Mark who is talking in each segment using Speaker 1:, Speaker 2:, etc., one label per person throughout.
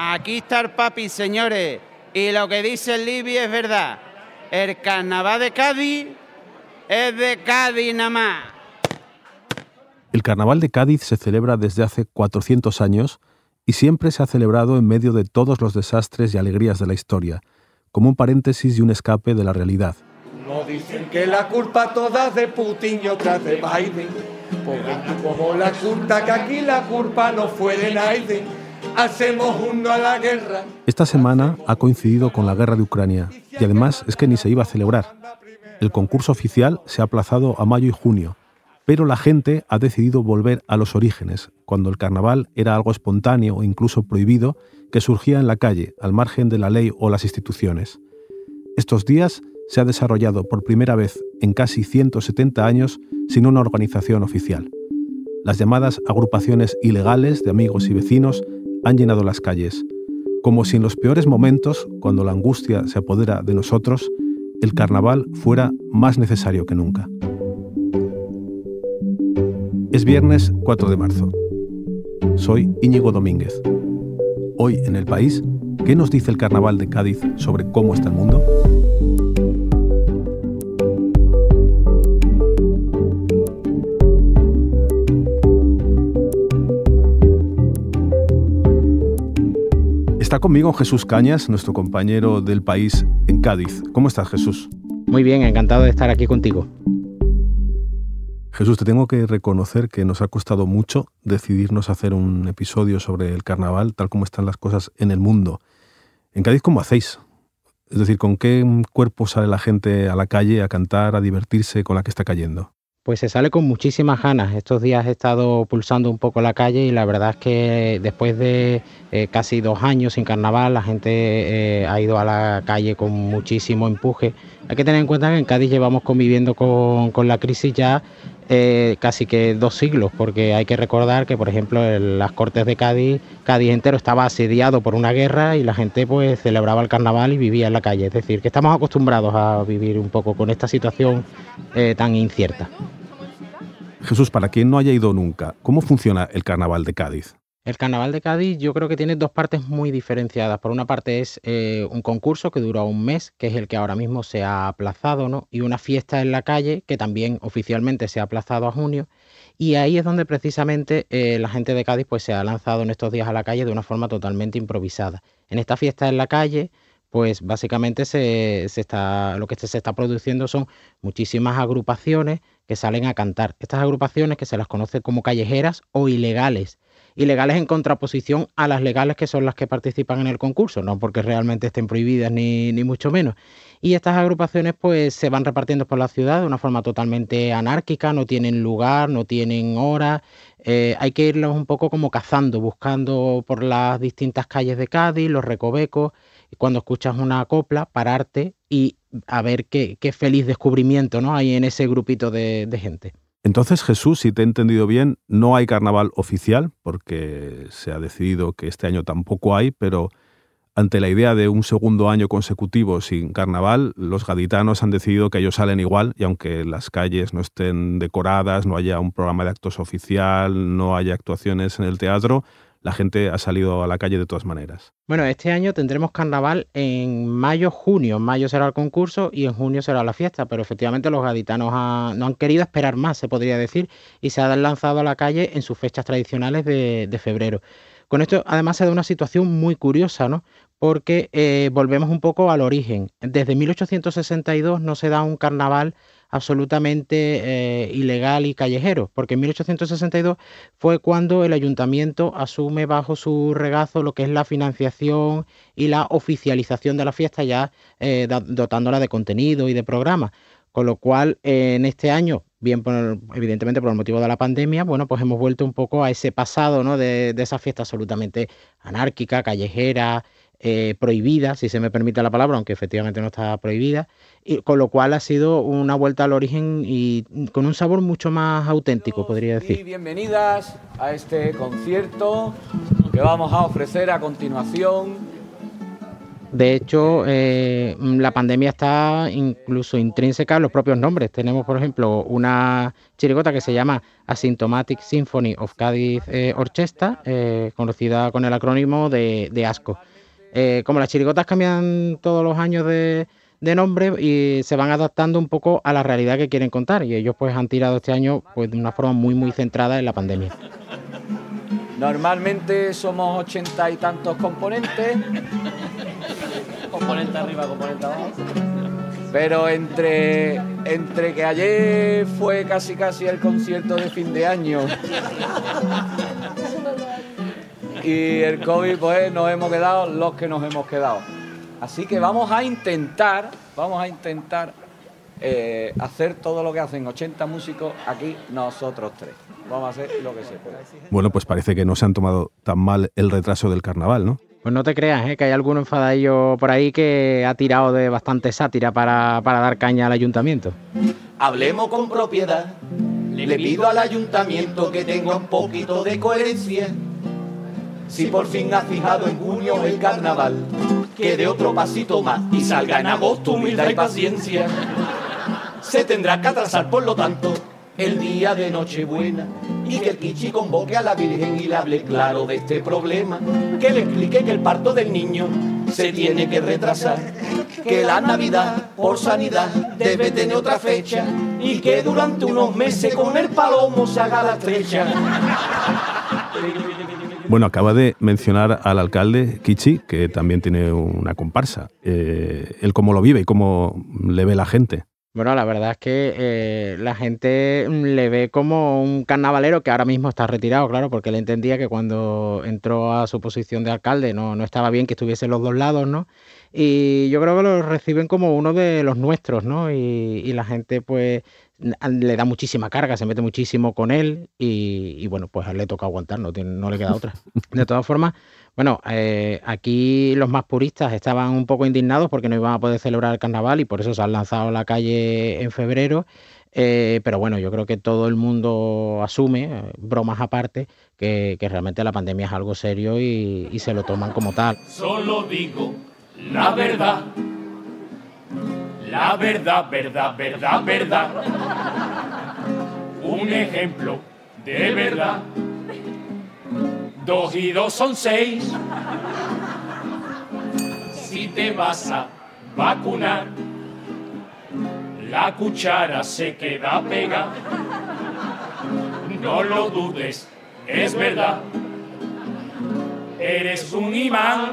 Speaker 1: Aquí está el papi, señores. Y lo que dice el Libby es verdad. El carnaval de Cádiz es de Cádiz nada más.
Speaker 2: El carnaval de Cádiz se celebra desde hace 400 años y siempre se ha celebrado en medio de todos los desastres y alegrías de la historia, como un paréntesis y un escape de la realidad.
Speaker 3: No dicen que la culpa toda de Putin y otra de Biden. Porque como la culpa que aquí la culpa no fue de Naiden. Hacemos uno a la guerra.
Speaker 2: Esta semana ha coincidido con la guerra de Ucrania y además es que ni se iba a celebrar. El concurso oficial se ha aplazado a mayo y junio, pero la gente ha decidido volver a los orígenes, cuando el carnaval era algo espontáneo o incluso prohibido que surgía en la calle, al margen de la ley o las instituciones. Estos días se ha desarrollado por primera vez en casi 170 años sin una organización oficial. Las llamadas agrupaciones ilegales de amigos y vecinos han llenado las calles, como si en los peores momentos, cuando la angustia se apodera de nosotros, el carnaval fuera más necesario que nunca. Es viernes 4 de marzo. Soy Íñigo Domínguez. Hoy en el país, ¿qué nos dice el carnaval de Cádiz sobre cómo está el mundo? Está conmigo Jesús Cañas, nuestro compañero del país en Cádiz. ¿Cómo estás, Jesús?
Speaker 4: Muy bien, encantado de estar aquí contigo.
Speaker 2: Jesús, te tengo que reconocer que nos ha costado mucho decidirnos hacer un episodio sobre el carnaval, tal como están las cosas en el mundo. En Cádiz, ¿cómo hacéis? Es decir, ¿con qué cuerpo sale la gente a la calle a cantar, a divertirse con la que está cayendo?
Speaker 4: Pues se sale con muchísimas ganas. Estos días he estado pulsando un poco la calle y la verdad es que después de eh, casi dos años sin carnaval, la gente eh, ha ido a la calle con muchísimo empuje. Hay que tener en cuenta que en Cádiz llevamos conviviendo con, con la crisis ya eh, casi que dos siglos, porque hay que recordar que, por ejemplo, en las Cortes de Cádiz, Cádiz entero estaba asediado por una guerra y la gente pues celebraba el carnaval y vivía en la calle. Es decir, que estamos acostumbrados a vivir un poco con esta situación eh, tan incierta.
Speaker 2: Jesús, para quien no haya ido nunca, ¿cómo funciona el carnaval de Cádiz?
Speaker 4: El Carnaval de Cádiz yo creo que tiene dos partes muy diferenciadas. Por una parte es eh, un concurso que dura un mes, que es el que ahora mismo se ha aplazado, ¿no? Y una fiesta en la calle que también oficialmente se ha aplazado a junio. Y ahí es donde precisamente eh, la gente de Cádiz pues, se ha lanzado en estos días a la calle de una forma totalmente improvisada. En esta fiesta en la calle, pues básicamente lo que se está produciendo son muchísimas agrupaciones que salen a cantar. Estas agrupaciones que se las conoce como callejeras o ilegales ilegales en contraposición a las legales que son las que participan en el concurso, no porque realmente estén prohibidas ni, ni mucho menos. Y estas agrupaciones pues se van repartiendo por la ciudad de una forma totalmente anárquica, no tienen lugar, no tienen hora, eh, hay que irlos un poco como cazando, buscando por las distintas calles de Cádiz, los recovecos, y cuando escuchas una copla, pararte y a ver qué, qué feliz descubrimiento ¿no? hay en ese grupito de, de gente.
Speaker 2: Entonces, Jesús, si te he entendido bien, no hay carnaval oficial, porque se ha decidido que este año tampoco hay, pero ante la idea de un segundo año consecutivo sin carnaval, los gaditanos han decidido que ellos salen igual y aunque las calles no estén decoradas, no haya un programa de actos oficial, no haya actuaciones en el teatro, la gente ha salido a la calle de todas maneras.
Speaker 4: Bueno, este año tendremos carnaval en mayo, junio. En mayo será el concurso y en junio será la fiesta, pero efectivamente los gaditanos no han querido esperar más, se podría decir, y se han lanzado a la calle en sus fechas tradicionales de, febrero. Con esto además se da una situación muy curiosa, ¿no? Porque eh, volvemos un poco al origen. Desde 1862 no se da un carnaval absolutamente eh, ilegal y callejero, porque en 1862 fue cuando el ayuntamiento asume bajo su regazo lo que es la financiación y la oficialización de la fiesta, ya eh, dotándola de contenido y de programa. Con lo cual, en este año, bien evidentemente por el motivo de la pandemia, bueno, pues hemos vuelto un poco a ese pasado, ¿no? De, de esa fiesta absolutamente anárquica, callejera, eh, prohibida, si se me permite la palabra, aunque efectivamente no está prohibida, y con lo cual ha sido una vuelta al origen y con un sabor mucho más auténtico, podría decir.
Speaker 3: bienvenidas a este concierto que vamos a ofrecer a continuación
Speaker 4: De hecho, eh, la pandemia está incluso intrínseca en los propios nombres. Tenemos, por ejemplo, una chirigota que se llama Asymptomatic Symphony of Cádiz eh, Orchestra, eh, conocida con el acrónimo de, ASCO. Como las chirigotas cambian todos los años de, de, nombre y se van adaptando un poco a la realidad que quieren contar, y ellos pues han tirado este año pues, de una forma muy muy centrada en la pandemia.
Speaker 3: Normalmente somos ochenta y tantos componentes.
Speaker 5: componente arriba, componente abajo.
Speaker 3: Pero entre, entre que ayer fue casi casi el concierto de fin de año y el COVID, pues nos hemos quedado los que nos hemos quedado. Así que vamos a intentar, vamos a intentar eh, hacer todo lo que hacen 80 músicos aquí nosotros tres vamos a hacer lo que se pueda.
Speaker 2: Bueno, pues parece que no se han tomado tan mal el retraso del carnaval, ¿no?
Speaker 4: Pues no te creas, ¿eh? que hay alguno enfadadillo por ahí que ha tirado de bastante sátira para, para dar caña al ayuntamiento.
Speaker 3: Hablemos con propiedad. Le pido al ayuntamiento que tenga un poquito de coherencia. Si por fin ha fijado en junio el carnaval, que dé otro pasito más y salga en agosto humildad y paciencia. Se tendrá que atrasar, por lo tanto, el día de Nochebuena y que el Kichi convoque a la Virgen y le hable claro de este problema, que le explique que el parto del niño se tiene que retrasar, que la Navidad por sanidad debe tener otra fecha y que durante unos meses con el palomo se haga la estrecha.
Speaker 2: Bueno, acaba de mencionar al alcalde Kichi, que también tiene una comparsa. Eh, él cómo lo vive y cómo le ve la gente.
Speaker 4: Bueno, la verdad es que eh, la gente le ve como un carnavalero que ahora mismo está retirado, claro, porque él entendía que cuando entró a su posición de alcalde no, no estaba bien que estuviese los dos lados, ¿no? Y yo creo que lo reciben como uno de los nuestros, ¿no? Y, la gente, pues, le da muchísima carga, se mete muchísimo con él y, bueno, pues le toca aguantar, no, no le queda otra. De todas formas, bueno, eh, aquí los más puristas estaban un poco indignados porque no iban a poder celebrar el carnaval y por eso se han lanzado a la calle en febrero. Eh, pero bueno, yo creo que todo el mundo asume, eh, bromas aparte, que, realmente la pandemia es algo serio y, y se lo toman como tal.
Speaker 6: Solo digo la verdad, la verdad, verdad, verdad, verdad. Un ejemplo de verdad Dos y dos son seis. Si te vas a vacunar, la cuchara se queda pega. No lo dudes, es verdad. Eres un imán.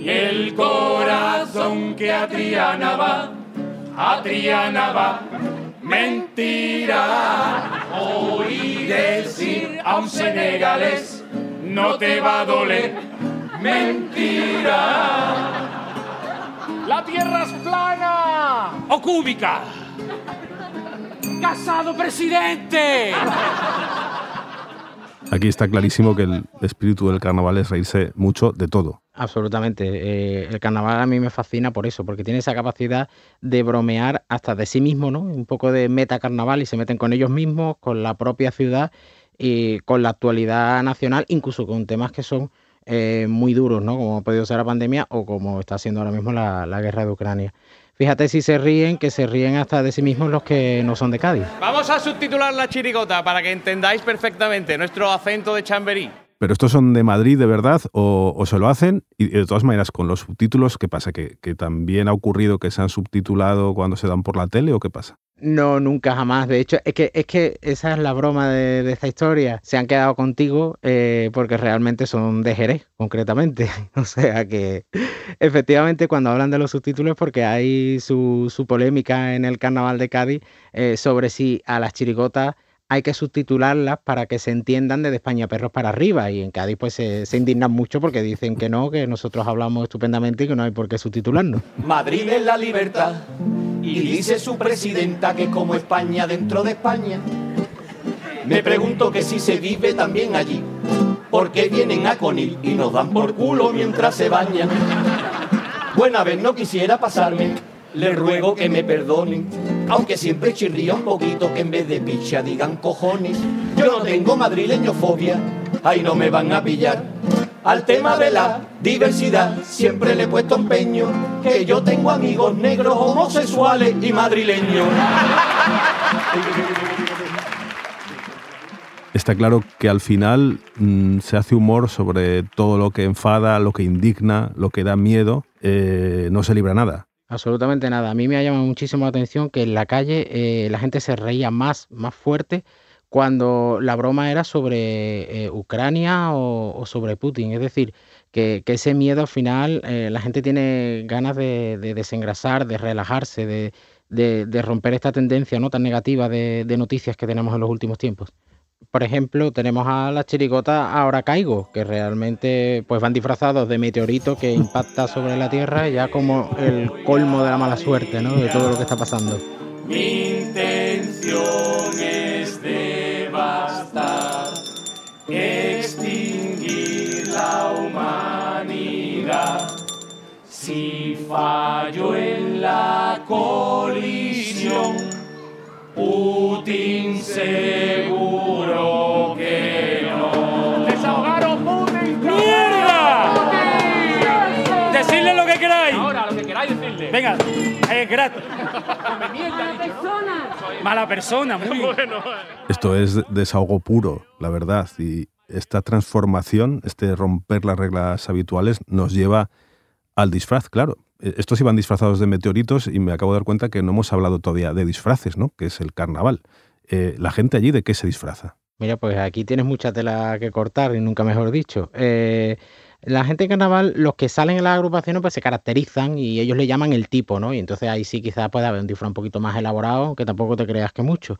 Speaker 6: Y el corazón que a Triana va, a va Mentira, oí decir a un senegalés, no te va a doler. Mentira.
Speaker 5: La tierra es plana.
Speaker 6: O cúbica.
Speaker 5: Casado presidente.
Speaker 2: Aquí está clarísimo que el espíritu del carnaval es reírse mucho de todo.
Speaker 4: Absolutamente. Eh, el carnaval a mí me fascina por eso, porque tiene esa capacidad de bromear hasta de sí mismo, ¿no? Un poco de meta carnaval y se meten con ellos mismos, con la propia ciudad y con la actualidad nacional, incluso con temas que son eh, muy duros, ¿no? Como ha podido ser la pandemia o como está siendo ahora mismo la guerra de Ucrania. Fíjate si se ríen, que se ríen hasta de sí mismos los que no son de Cádiz.
Speaker 5: Vamos a subtitular la chirigota para que entendáis perfectamente nuestro acento de Chamberí.
Speaker 2: ¿Pero estos son de Madrid de verdad o, se lo hacen? Y de todas maneras, con los subtítulos, ¿qué pasa? ¿Que, ¿Que, también ha ocurrido que se han subtitulado cuando se dan por la tele o qué pasa?
Speaker 4: No, nunca jamás. De hecho, es que, es que esa es la broma de, esta historia. Se han quedado contigo eh, porque realmente son de Jerez, concretamente. o sea que efectivamente cuando hablan de los subtítulos porque hay su, polémica en el carnaval de Cádiz eh, sobre si a las chirigotas hay que subtitularlas para que se entiendan desde España Perros para arriba. Y en Cádiz pues se, se, indignan mucho porque dicen que no, que nosotros hablamos estupendamente y que no hay por qué subtitularnos.
Speaker 3: Madrid es la libertad y dice su presidenta que como España dentro de España. Me pregunto que si se vive también allí, ¿por qué vienen a Conil y nos dan por culo mientras se bañan? Buena vez no quisiera pasarme, le ruego que me perdonen, aunque siempre chirría un poquito que en vez de picha digan cojones. Yo no tengo madrileño fobia, ahí no me van a pillar Al tema de la diversidad siempre le he puesto empeño, que yo tengo amigos negros, homosexuales y madrileños.
Speaker 2: Está claro que al final mm, se hace humor sobre todo lo que enfada, lo que indigna, lo que da miedo, eh, no se libra nada.
Speaker 4: Absolutamente nada. A mí me ha llamado muchísimo la atención que en la calle eh, la gente se reía más, más fuerte cuando la broma era sobre eh, Ucrania o, sobre Putin. Es decir, que, ese miedo al final la gente tiene ganas de, desengrasar, de relajarse, de, romper esta tendencia no tan negativa de noticias que tenemos en los últimos tiempos por ejemplo, tenemos a la chirigota Ahora Caigo, que realmente pues van disfrazados de meteorito que impacta sobre la Tierra, ya como el colmo de la mala suerte, ¿no? De todo lo que está pasando.
Speaker 6: Si fallo en la colisión, Putin seguro que no.
Speaker 7: ¡Desahogaron Putin! ¡Mierda! Decidle lo que queráis.
Speaker 5: Ahora, lo que queráis decirle.
Speaker 7: Venga, es gratis.
Speaker 8: Mala persona.
Speaker 7: Mala persona, muy
Speaker 5: Bueno,
Speaker 2: Esto es desahogo puro, la verdad. Y esta transformación, este romper las reglas habituales, nos lleva al disfraz, claro. Eh, Estos iban disfrazados de meteoritos y me acabo de dar cuenta que no hemos hablado todavía de disfraces, ¿no? Que es el carnaval. Eh, ¿La gente allí de qué se disfraza?
Speaker 4: Mira, pues aquí tienes mucha tela que cortar y nunca mejor dicho. Eh, la gente de carnaval, los que salen en las agrupaciones, pues se caracterizan y ellos le llaman el tipo, ¿no? Y entonces ahí sí quizás puede haber un disfraz un poquito más elaborado, aunque tampoco te creas que mucho.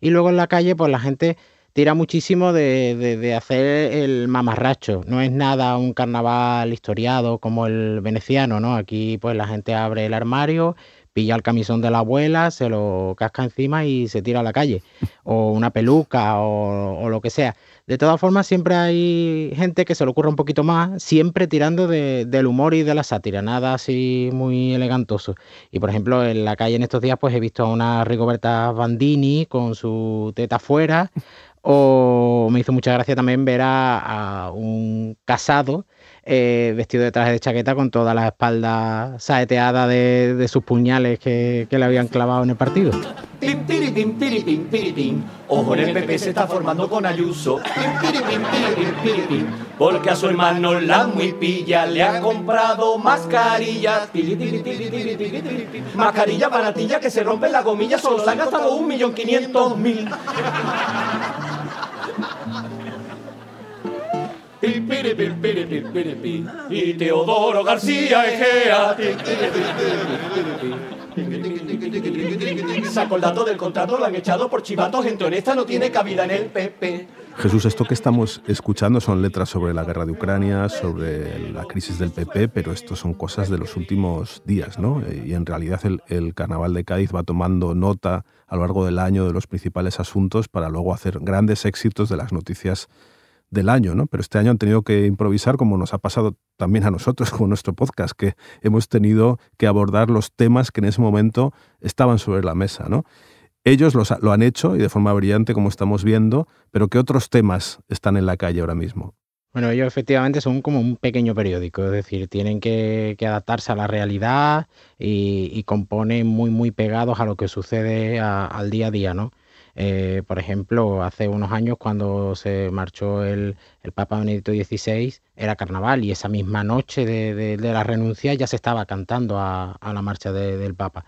Speaker 4: Y luego en la calle, pues la gente tira muchísimo de, de- hacer el mamarracho. No es nada un carnaval historiado como el veneciano, ¿no? Aquí pues la gente abre el armario, pilla el camisón de la abuela, se lo casca encima y se tira a la calle. O una peluca o, o lo que sea. De todas formas, siempre hay gente que se le ocurre un poquito más, siempre tirando de- del humor y de la sátira, nada así muy elegantoso. Y por ejemplo, en la calle en estos días, pues he visto a una Rigoberta Bandini con su teta fuera, o me hizo mucha gracia también ver a, a un casado eh, vestido de traje de chaqueta con toda la espalda saeteada de, sus puñales que, le habían clavado en el partido.
Speaker 3: Ojo, el PP se está formando con Ayuso. Porque a su hermano la muy pilla le ha comprado mascarillas. Mascarilla baratilla que se rompe la gomilla, solo se han gastado un millón quinientos mil. Y Teodoro García Egea. Saco el dato del contrato, lo han echado por chivato. Gente honesta no tiene cabida en el PP.
Speaker 2: Jesús, esto que estamos escuchando son letras sobre la guerra de Ucrania, sobre la crisis del PP, pero esto son cosas de los últimos días, ¿no? Eh, Y en realidad el, el Carnaval de Cádiz va tomando nota a lo largo del año de los principales asuntos para luego hacer grandes éxitos de las noticias del año, ¿no? Pero este año han tenido que improvisar, como nos ha pasado también a nosotros con nuestro podcast, que hemos tenido que abordar los temas que en ese momento estaban sobre la mesa, ¿no? Ellos los lo han hecho y de forma brillante, como estamos viendo, pero ¿qué otros temas están en la calle ahora mismo?
Speaker 4: Bueno, ellos efectivamente son como un pequeño periódico, es decir, tienen que, adaptarse a la realidad y, componen muy, muy pegados a lo que sucede al día a día, ¿no? Eh, por ejemplo, hace unos años cuando se marchó el, el Papa Benedicto XVI era carnaval y esa misma noche de, de- de la renuncia ya se estaba cantando a, a la marcha de- del Papa.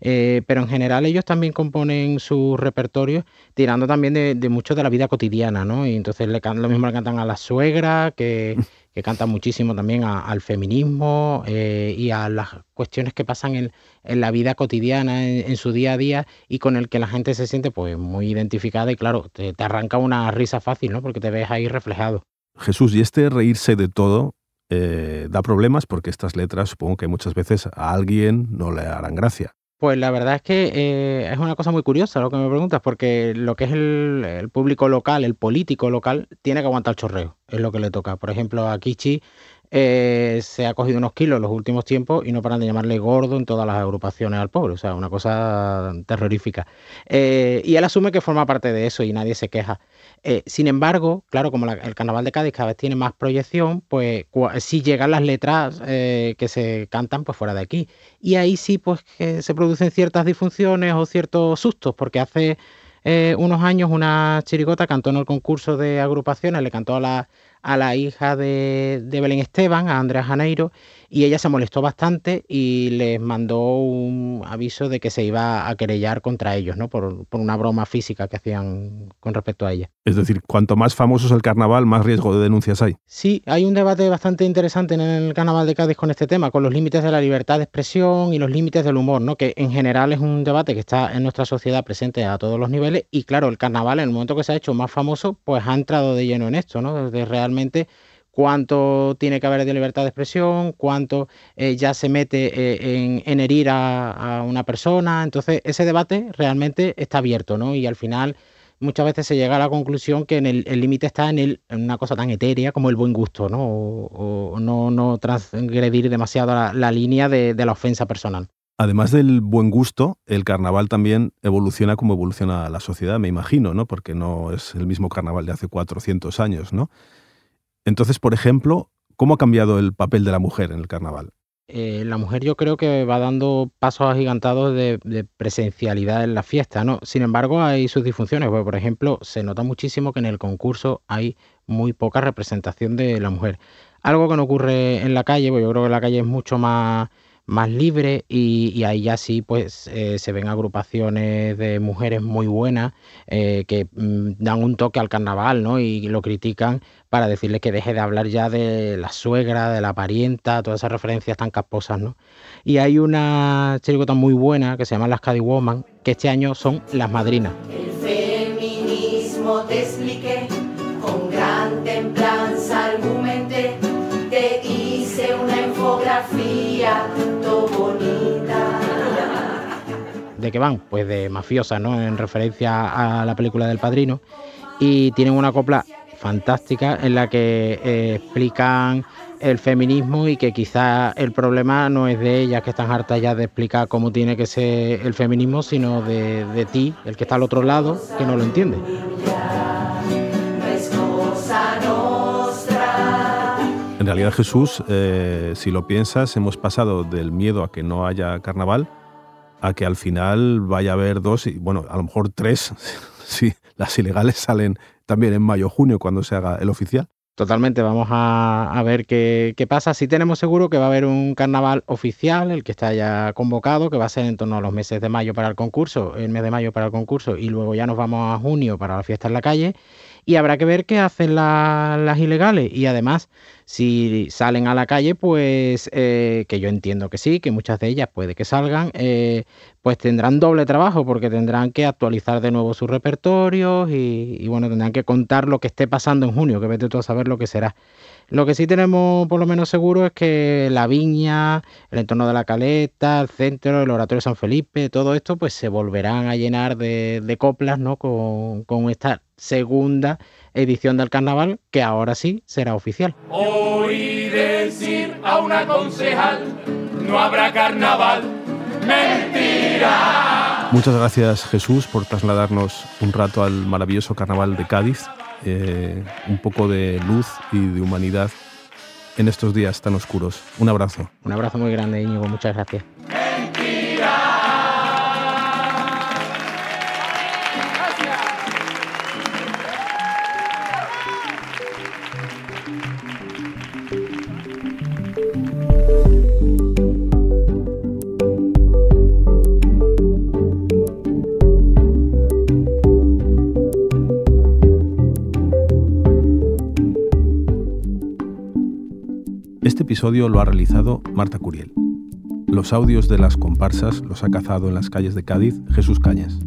Speaker 4: Eh, pero en general ellos también componen sus repertorios tirando también de, mucho de la vida cotidiana, ¿no? Y entonces le can- lo mismo le cantan a la suegra, que, que canta muchísimo también a- al feminismo eh, y a las cuestiones que pasan en, en la vida cotidiana, en, en su día a día, y con el que la gente se siente pues muy identificada y claro, te, te arranca una risa fácil, ¿no? Porque te ves ahí reflejado.
Speaker 2: Jesús, y este reírse de todo eh, da problemas porque estas letras supongo que muchas veces a alguien no le harán gracia.
Speaker 4: Pues la verdad es que eh, es una cosa muy curiosa lo que me preguntas, porque lo que es el, el público local, el político local, tiene que aguantar el chorreo, es lo que le toca. Por ejemplo, a Kichi eh, se ha cogido unos kilos en los últimos tiempos y no paran de llamarle gordo en todas las agrupaciones al pobre, o sea, una cosa terrorífica. Eh, y él asume que forma parte de eso y nadie se queja. Eh, sin embargo, claro, como el Carnaval de Cádiz cada vez tiene más proyección, pues sí llegan las letras que se cantan pues fuera de aquí. Y ahí sí pues que se producen ciertas disfunciones o ciertos sustos, porque hace unos años una chirigota cantó en el concurso de agrupaciones, le cantó a la a la hija de, de Belén Esteban, a Andrea Janeiro, y ella se molestó bastante y les mandó un aviso de que se iba a querellar contra ellos, ¿no? Por, una broma física que hacían con respecto a ella.
Speaker 2: Es decir, cuanto más famoso es el carnaval, más riesgo de denuncias hay.
Speaker 4: Sí, hay un debate bastante interesante en el carnaval de Cádiz con este tema, con los límites de la libertad de expresión y los límites del humor, ¿no? Que en general es un debate que está en nuestra sociedad presente a todos los niveles y claro, el carnaval en el momento que se ha hecho más famoso, pues ha entrado de lleno en esto, ¿no? Desde realmente cuánto tiene que haber de libertad de expresión, cuánto eh, ya se mete eh, en, herir a, una persona. Entonces, ese debate realmente está abierto, ¿no? Y al final muchas veces se llega a la conclusión que el límite está en, una cosa tan etérea como el buen gusto, ¿no? O, no, transgredir demasiado la, línea de la ofensa personal.
Speaker 2: Además del buen gusto, el carnaval también evoluciona como evoluciona la sociedad, me imagino, ¿no? Porque no es el mismo carnaval de hace 400 años, ¿no? Entonces, por ejemplo, ¿cómo ha cambiado el papel de la mujer en el carnaval?
Speaker 4: Eh, la mujer yo creo que va dando pasos agigantados de, presencialidad en la fiesta, ¿no? Sin embargo, hay sus disfunciones. por ejemplo, se nota muchísimo que en el concurso hay muy poca representación de la mujer. Algo que no ocurre en la calle, porque yo creo que la calle es mucho más más libre y, ahí ya sí pues eh, se ven agrupaciones de mujeres muy buenas eh, que mm, dan un toque al carnaval ¿no? y lo critican para decirle que deje de hablar ya de la suegra, de la parienta, todas esas referencias tan casposas. ¿no? Y hay una chirigota muy buena que se llama Las Caddy Woman que este año son las madrinas.
Speaker 9: El feminismo te expliqué
Speaker 4: ¿De qué van? Pues de mafiosa, ¿no? En referencia a la película del padrino. Y tienen una copla fantástica en la que eh, explican el feminismo y que quizá el problema no es de ellas que están hartas ya de explicar cómo tiene que ser el feminismo, sino de, de ti, el que está al otro lado, que no lo entiende.
Speaker 2: En realidad Jesús, eh, si lo piensas, hemos pasado del miedo a que no haya carnaval a que al final vaya a haber dos y, bueno, a lo mejor tres, si las ilegales salen también en mayo junio cuando se haga el oficial.
Speaker 4: Totalmente, vamos a, ver qué, qué, pasa. Sí tenemos seguro que va a haber un carnaval oficial, el que está ya convocado, que va a ser en torno a los meses de mayo para el concurso, el mes de mayo para el concurso, y luego ya nos vamos a junio para la fiesta en la calle y habrá que ver qué hacen las ilegales. Y además, si salen a la calle, pues eh, que yo entiendo que sí, que muchas de ellas puede que salgan, eh, pues tendrán doble trabajo porque tendrán que actualizar de nuevo sus repertorios y, bueno, tendrán que contar lo que esté pasando en junio, que vete tú a saber lo que será. Lo que sí tenemos por lo menos seguro es que la viña, el entorno de la caleta, el centro, el oratorio de San Felipe, todo esto pues se volverán a llenar de, coplas, ¿no? Con, con esta segunda edición del carnaval que ahora sí será oficial.
Speaker 6: Oí decir a una concejal, no habrá carnaval, mentira.
Speaker 2: Muchas gracias Jesús por trasladarnos un rato al maravilloso carnaval de Cádiz, eh, un poco de luz y de humanidad en estos días tan oscuros. Un abrazo.
Speaker 4: Un abrazo muy grande Íñigo, muchas gracias.
Speaker 2: Episodio lo ha realizado Marta Curiel. Los audios de las comparsas los ha cazado en las calles de Cádiz Jesús Cañas.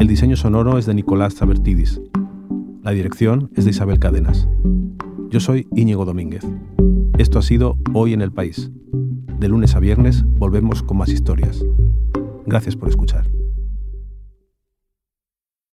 Speaker 2: El diseño sonoro es de Nicolás Zabertidis. La dirección es de Isabel Cadenas. Yo soy Íñigo Domínguez. Esto ha sido Hoy en el País. De lunes a viernes volvemos con más historias. Gracias por escuchar.